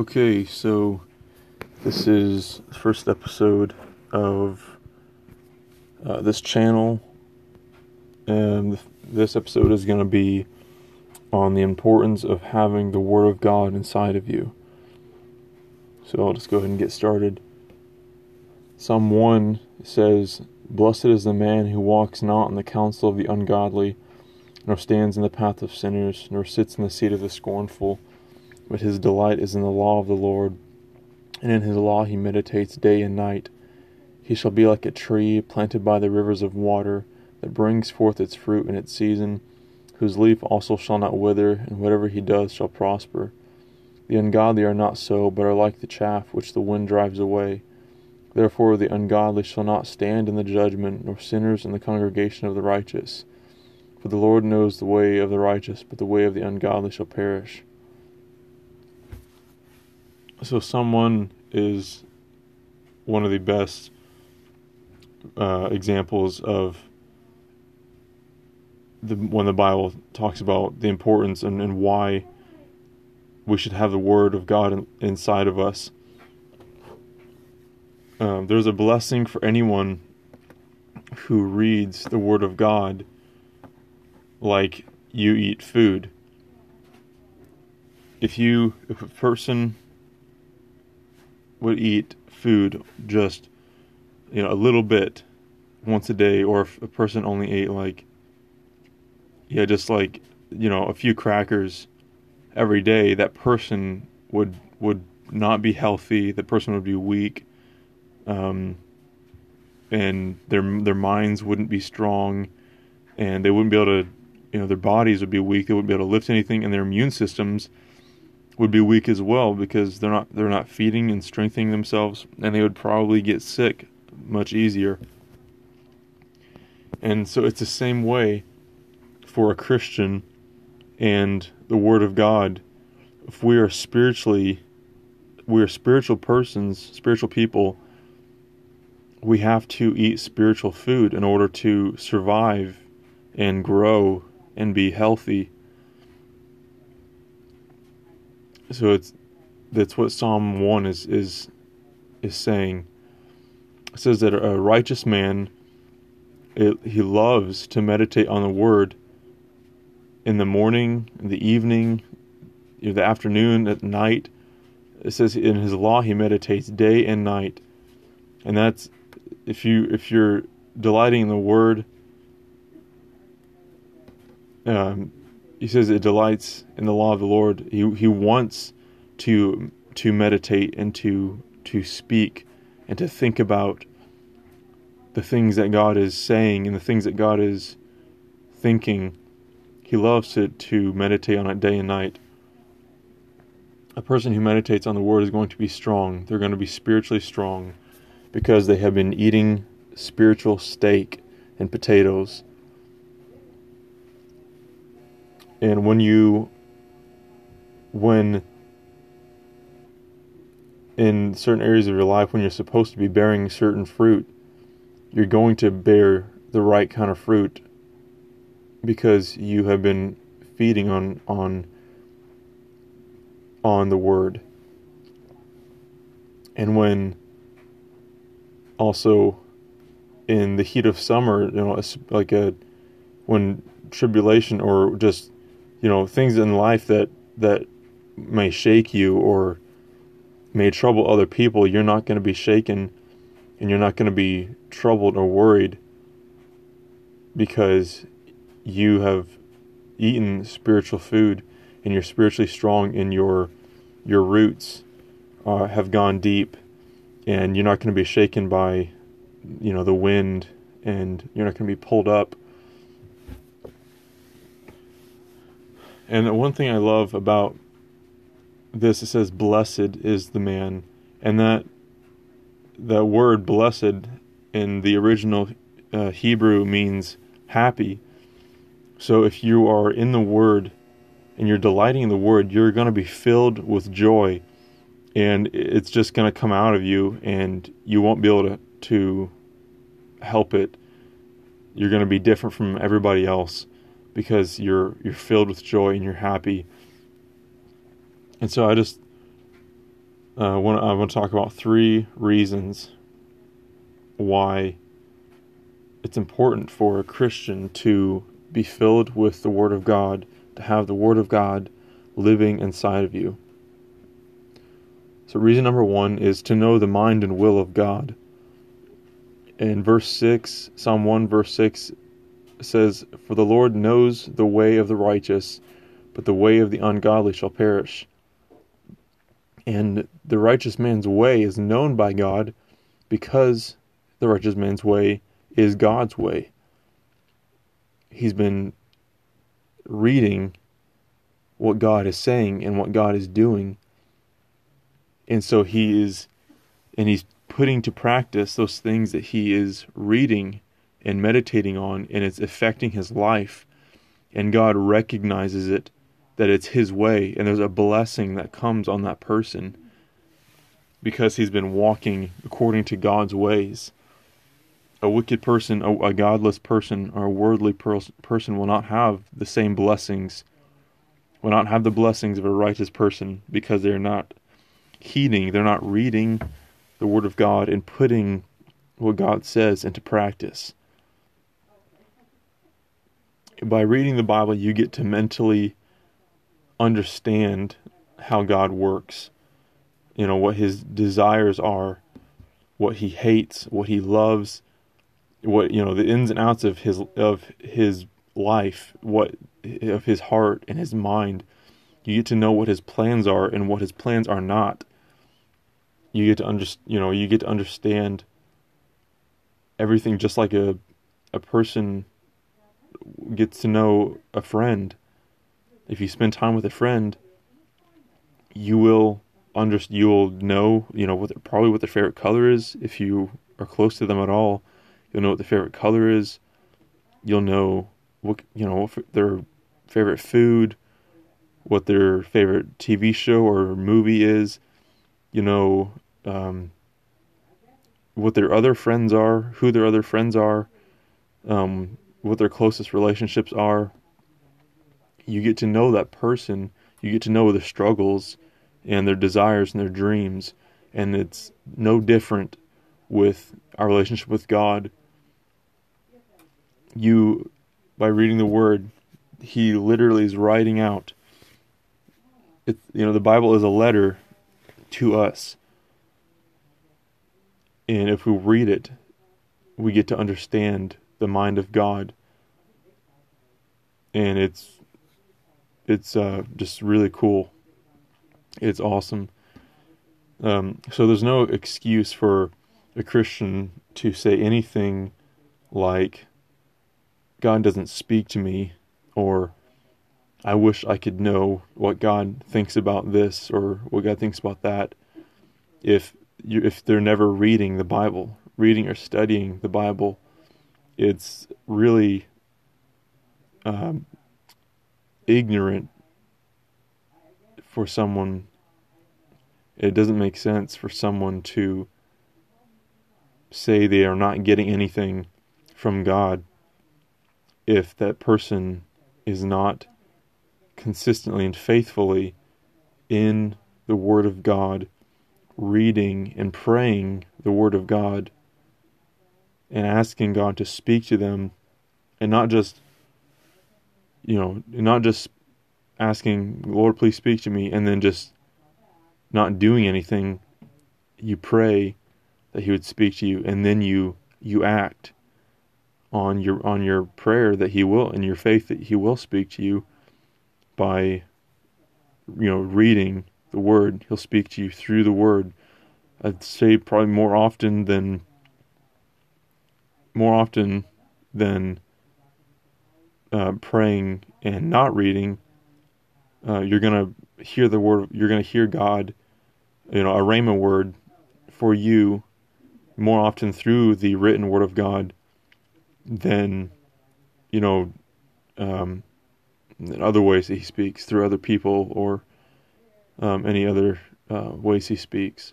Okay, so this is the first episode of uh, this channel. And this episode is going to be on the importance of having the Word of God inside of you. So I'll just go ahead and get started. Psalm 1 says, Blessed is the man who walks not in the counsel of the ungodly, nor stands in the path of sinners, nor sits in the seat of the scornful but his delight is in the law of the Lord, and in his law he meditates day and night. He shall be like a tree planted by the rivers of water, that brings forth its fruit in its season, whose leaf also shall not wither, and whatever he does shall prosper. The ungodly are not so, but are like the chaff which the wind drives away. Therefore the ungodly shall not stand in the judgment, nor sinners in the congregation of the righteous. For the Lord knows the way of the righteous, but the way of the ungodly shall perish. So Psalm one is one of the best uh, examples of the when the Bible talks about the importance and, and why we should have the Word of God in, inside of us. Um, there's a blessing for anyone who reads the Word of God like you eat food. If you, if a person would eat food just you know a little bit once a day or if a person only ate like yeah just like you know a few crackers every day that person would would not be healthy the person would be weak um, and their their minds wouldn't be strong and they wouldn't be able to you know their bodies would be weak they wouldn't be able to lift anything and their immune systems would be weak as well because they're not they're not feeding and strengthening themselves and they would probably get sick much easier. And so it's the same way for a Christian and the word of God. If we are spiritually we are spiritual persons, spiritual people, we have to eat spiritual food in order to survive and grow and be healthy so it's that's what Psalm one is is is saying. It says that a righteous man it, he loves to meditate on the word in the morning, in the evening, in the afternoon, at night. It says in his law he meditates day and night. And that's if you if you're delighting in the word um, he says it delights in the law of the Lord. He he wants to to meditate and to to speak and to think about the things that God is saying and the things that God is thinking. He loves to, to meditate on it day and night. A person who meditates on the word is going to be strong. They're going to be spiritually strong because they have been eating spiritual steak and potatoes and when you when in certain areas of your life when you're supposed to be bearing certain fruit you're going to bear the right kind of fruit because you have been feeding on on on the word. And when also in the heat of summer you know like a when tribulation or just you know things in life that that may shake you or may trouble other people you're not going to be shaken and you're not going to be troubled or worried because you have eaten spiritual food and you're spiritually strong and your your roots uh, have gone deep and you're not going to be shaken by you know the wind and you're not going to be pulled up And one thing I love about this, it says, "Blessed is the man," and that that word "blessed" in the original uh, Hebrew means happy. So if you are in the Word and you're delighting in the Word, you're going to be filled with joy, and it's just going to come out of you, and you won't be able to to help it. You're going to be different from everybody else because you're you're filled with joy and you're happy. And so I just uh, I want to talk about three reasons why it's important for a Christian to be filled with the Word of God, to have the Word of God living inside of you. So, reason number one is to know the mind and will of God. In verse 6, Psalm 1, verse 6 says, For the Lord knows the way of the righteous, but the way of the ungodly shall perish. And the righteous man's way is known by God because the righteous man's way is God's way. He's been reading what God is saying and what God is doing. And so he is, and he's putting to practice those things that he is reading and meditating on, and it's affecting his life. And God recognizes it that it's his way, and there's a blessing that comes on that person because he's been walking according to God's ways. A wicked person, a, a godless person, or a worldly per- person will not have the same blessings, will not have the blessings of a righteous person because they're not heeding, they're not reading the Word of God and putting what God says into practice. By reading the Bible, you get to mentally understand how God works. You know what his desires are what he hates what he loves what you know the ins and outs of his of his life what of his heart and his mind. You get to know what his plans are and what his plans are not. You get to under, you know you get to understand everything just like a a person gets to know a friend if you spend time with a friend you will under you'll know you know what probably what their favorite color is if you are close to them at all. You'll know what their favorite color is. You'll know what you know what their favorite food, what their favorite TV show or movie is. You know um, what their other friends are, who their other friends are, um, what their closest relationships are. You get to know that person. You get to know their struggles and their desires and their dreams. And it's no different with our relationship with God. You, by reading the Word, He literally is writing out. It, you know, the Bible is a letter to us. And if we read it, we get to understand the mind of God. And it's it's uh, just really cool. It's awesome. Um, so there's no excuse for a Christian to say anything like, God doesn't speak to me, or I wish I could know what God thinks about this or what God thinks about that. If you, if they're never reading the Bible, reading or studying the Bible, it's really um, ignorant for someone it doesn't make sense for someone to say they are not getting anything from God if that person is not consistently and faithfully in the Word of God, reading and praying the Word of God, and asking God to speak to them, and not just, you know, not just asking, Lord, please speak to me, and then just not doing anything, you pray that he would speak to you, and then you you act on your on your prayer that he will and your faith that he will speak to you by you know reading the word. He'll speak to you through the word. I'd say probably more often than more often than uh, praying and not reading uh, you're gonna hear the word. You're going to hear God, you know, a rhema word for you more often through the written word of God than, you know, um, in other ways that He speaks through other people or um, any other uh, ways He speaks.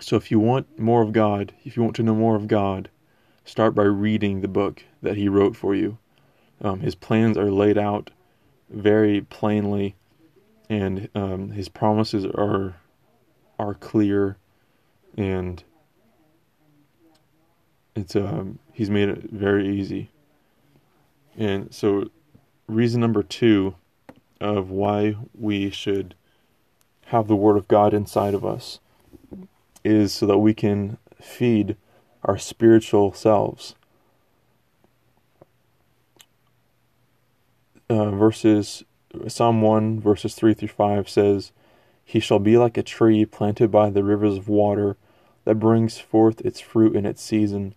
So if you want more of God, if you want to know more of God, start by reading the book that He wrote for you. Um, his plans are laid out very plainly, and um, his promises are are clear and it's um he's made it very easy. And so reason number 2 of why we should have the word of God inside of us is so that we can feed our spiritual selves. Uh, verses Psalm 1 verses 3 through 5 says, "He shall be like a tree planted by the rivers of water that brings forth its fruit in its season,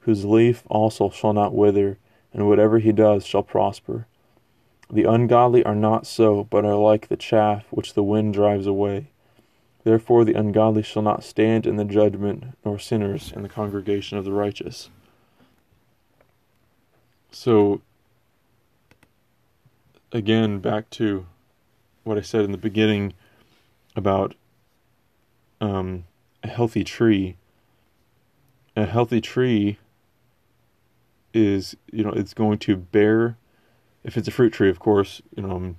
whose leaf also shall not wither, and whatever he does shall prosper." The ungodly are not so, but are like the chaff which the wind drives away. Therefore the ungodly shall not stand in the judgment, nor sinners in the congregation of the righteous. So, again, back to what I said in the beginning about um, a healthy tree. A healthy tree is, you know, it's going to bear, if it's a fruit tree, of course, you know, and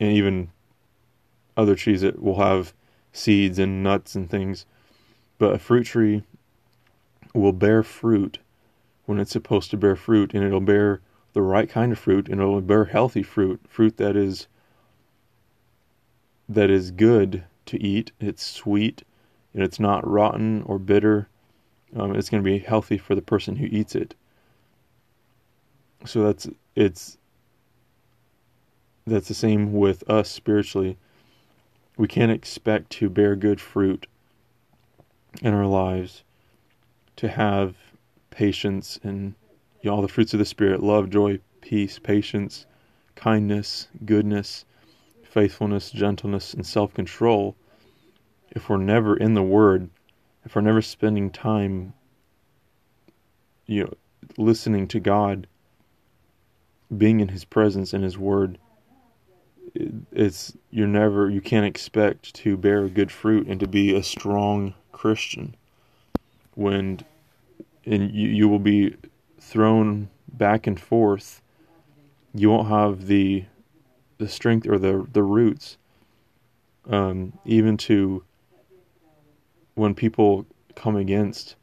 even other trees that will have seeds and nuts and things. But a fruit tree will bear fruit when it's supposed to bear fruit, and it'll bear the right kind of fruit, and it'll bear healthy fruit, fruit that is that is good to eat. It's sweet, and it's not rotten or bitter. Um, it's going to be healthy for the person who eats it. So that's it's that's the same with us spiritually we can't expect to bear good fruit in our lives, to have patience and you know, all the fruits of the Spirit love, joy, peace, patience, kindness, goodness, faithfulness, gentleness, and self control if we're never in the Word, if we're never spending time, you know, listening to God, being in His presence and His Word, it's you're never you can't expect to bear good fruit and to be a strong Christian when and you, you will be thrown back and forth. You won't have the the strength or the the roots um, even to when people come against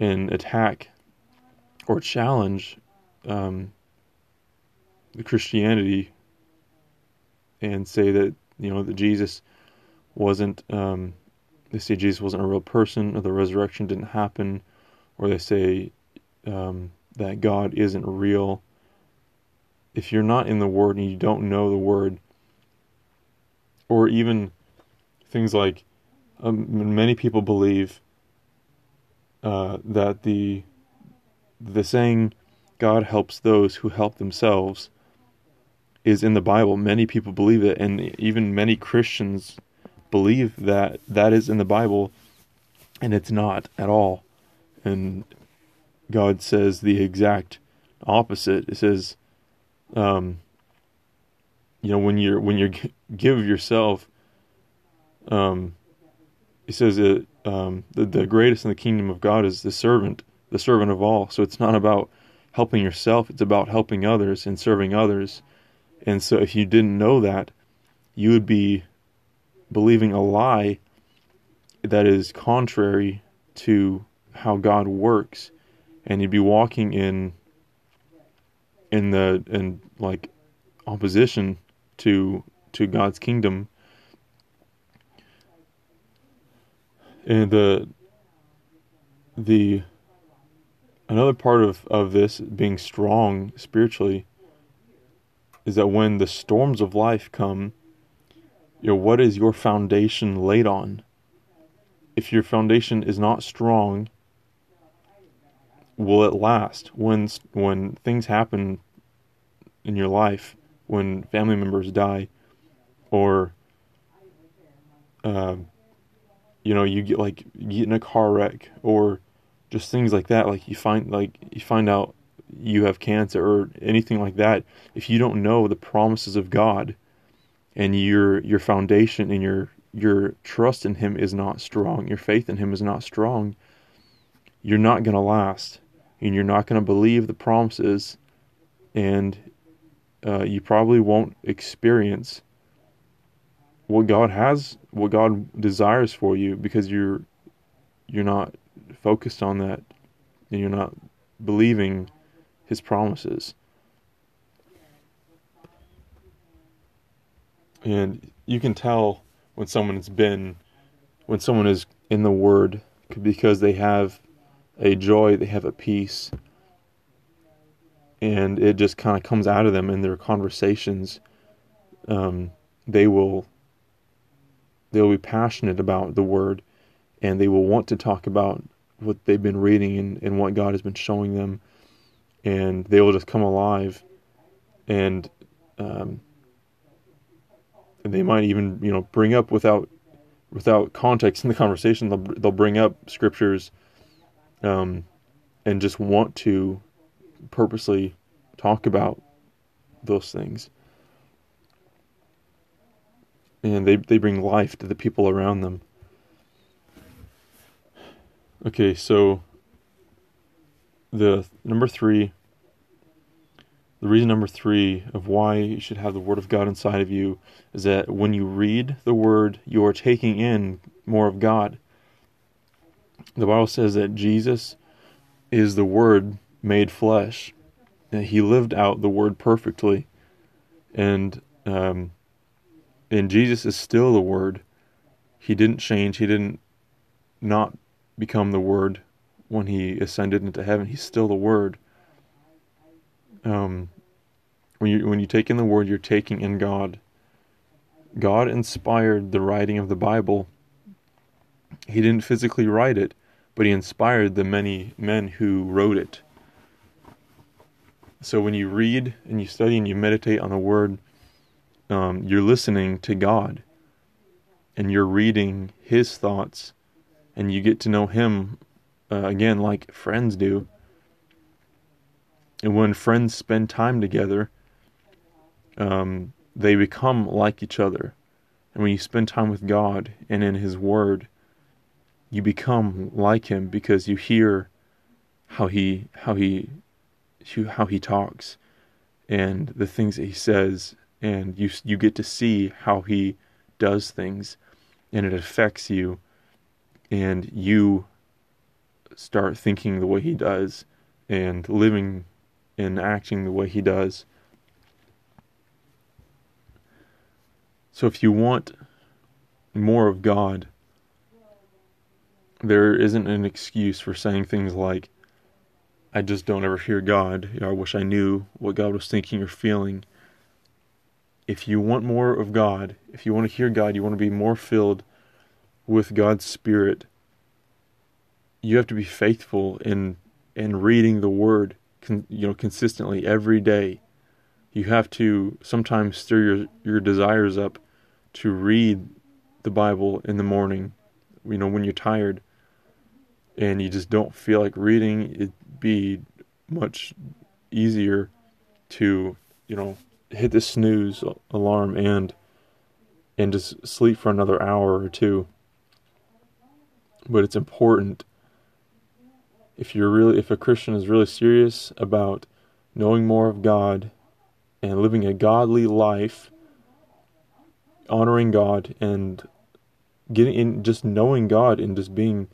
and attack or challenge um, the Christianity and say that you know that Jesus wasn't um, they say Jesus wasn't a real person or the resurrection didn't happen or they say um, that God isn't real. If you're not in the word and you don't know the word or even things like um, many people believe uh, that the the saying God helps those who help themselves is in the Bible. Many people believe it, and even many Christians believe that that is in the Bible, and it's not at all. And God says the exact opposite. It says, um, you know, when you're when you give yourself, um, he says that um, the the greatest in the kingdom of God is the servant, the servant of all. So it's not about helping yourself; it's about helping others and serving others and so if you didn't know that, you would be believing a lie that is contrary to how God works. And you'd be walking in in the in like opposition to to God's kingdom. And the the another part of of this being strong spiritually is that when the storms of life come, you know, what is your foundation laid on? If your foundation is not strong, will it last when when things happen in your life, when family members die, or uh, you know you get like you get in a car wreck or just things like that. Like you find like you find out you have cancer or anything like that, if you don't know the promises of God and your your foundation and your your trust in him is not strong, your faith in him is not strong, you're not going to last and you're not going to believe the promises and uh, you probably won't experience what God has, what God desires for you, because you're you're not focused on that, and you're not believing His promises. And you can tell when someone has been, when someone is in the Word, because they have a joy, they have a peace, and it just kind of comes out of them in their conversations. Um, they will they will be passionate about the word and they will want to talk about what they've been reading and, and what God has been showing them and they will just come alive and um, they might even you know bring up without without context in the conversation they'll, they'll bring up scriptures um, and just want to purposely talk about those things and they, they bring life to the people around them. Okay, so the number three, the reason number three of why you should have the Word of God inside of you is that when you read the Word, you are taking in more of God. The Bible says that Jesus is the Word made flesh, and He lived out the Word perfectly. And um, and Jesus is still the Word. He didn't change. He didn't not become the Word when he ascended into heaven. He's still the Word. Um, when you when you take in the Word, you're taking in God. God inspired the writing of the Bible. He didn't physically write it, but he inspired the many men who wrote it. So when you read and you study and you meditate on the Word, um, you're listening to God and you're reading His thoughts and you get to know Him uh, again like friends do. And when friends spend time together, um, they become like each other. And when you spend time with God and in His Word, you become like Him because you hear how He how He how He talks and the things that He says and you you get to see how he does things and it affects you and you start thinking the way he does and living and acting the way he does. So if you want more of God there isn't an excuse for saying things like I just don't ever hear God. I wish I knew what God was thinking or feeling. If you want more of God, if you want to hear God, you want to be more filled with God's Spirit, you have to be faithful in in reading the Word, con, you know, consistently every day. You have to sometimes stir your your desires up to read the Bible in the morning, you know, when you're tired, and you just don't feel like reading. It'd be much easier to, you know, hit the snooze alarm and and just sleep for another hour or two. But it's important if you're really if a Christian is really serious about knowing more of God and living a godly life, honoring God and getting in just knowing God and just being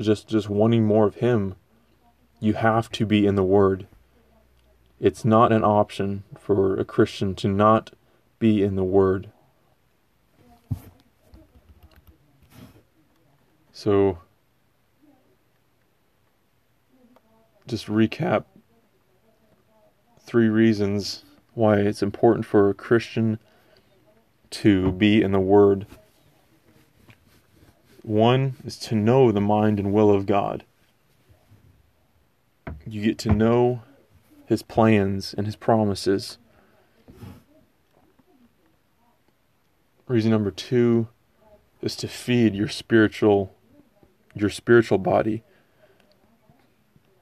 just just wanting more of him, you have to be in the word it's not an option for a Christian to not be in the Word. So, just recap three reasons why it's important for a Christian to be in the Word. One is to know the mind and will of God. You get to know his plans and his promises. Reason number 2 is to feed your spiritual your spiritual body.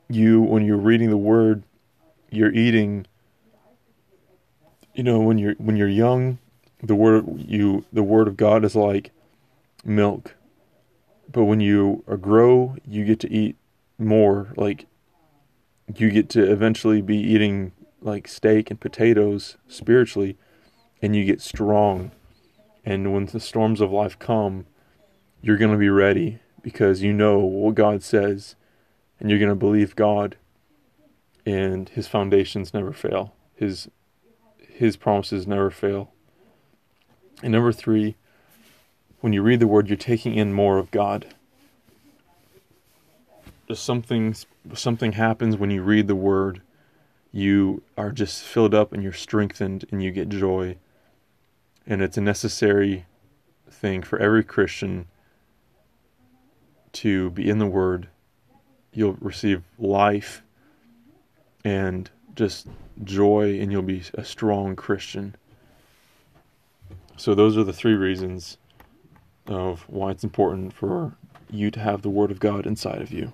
You when you're reading the word, you're eating you know when you're when you're young, the word you the word of God is like milk. But when you grow, you get to eat more like you get to eventually be eating like steak and potatoes spiritually and you get strong. And when the storms of life come, you're going to be ready because you know what God says and you're going to believe God and his foundations never fail. His his promises never fail. And number 3, when you read the word you're taking in more of God. Just something something happens when you read the word. You are just filled up and you're strengthened and you get joy. And it's a necessary thing for every Christian to be in the Word, you'll receive life and just joy, and you'll be a strong Christian. So, those are the three reasons of why it's important for you to have the Word of God inside of you.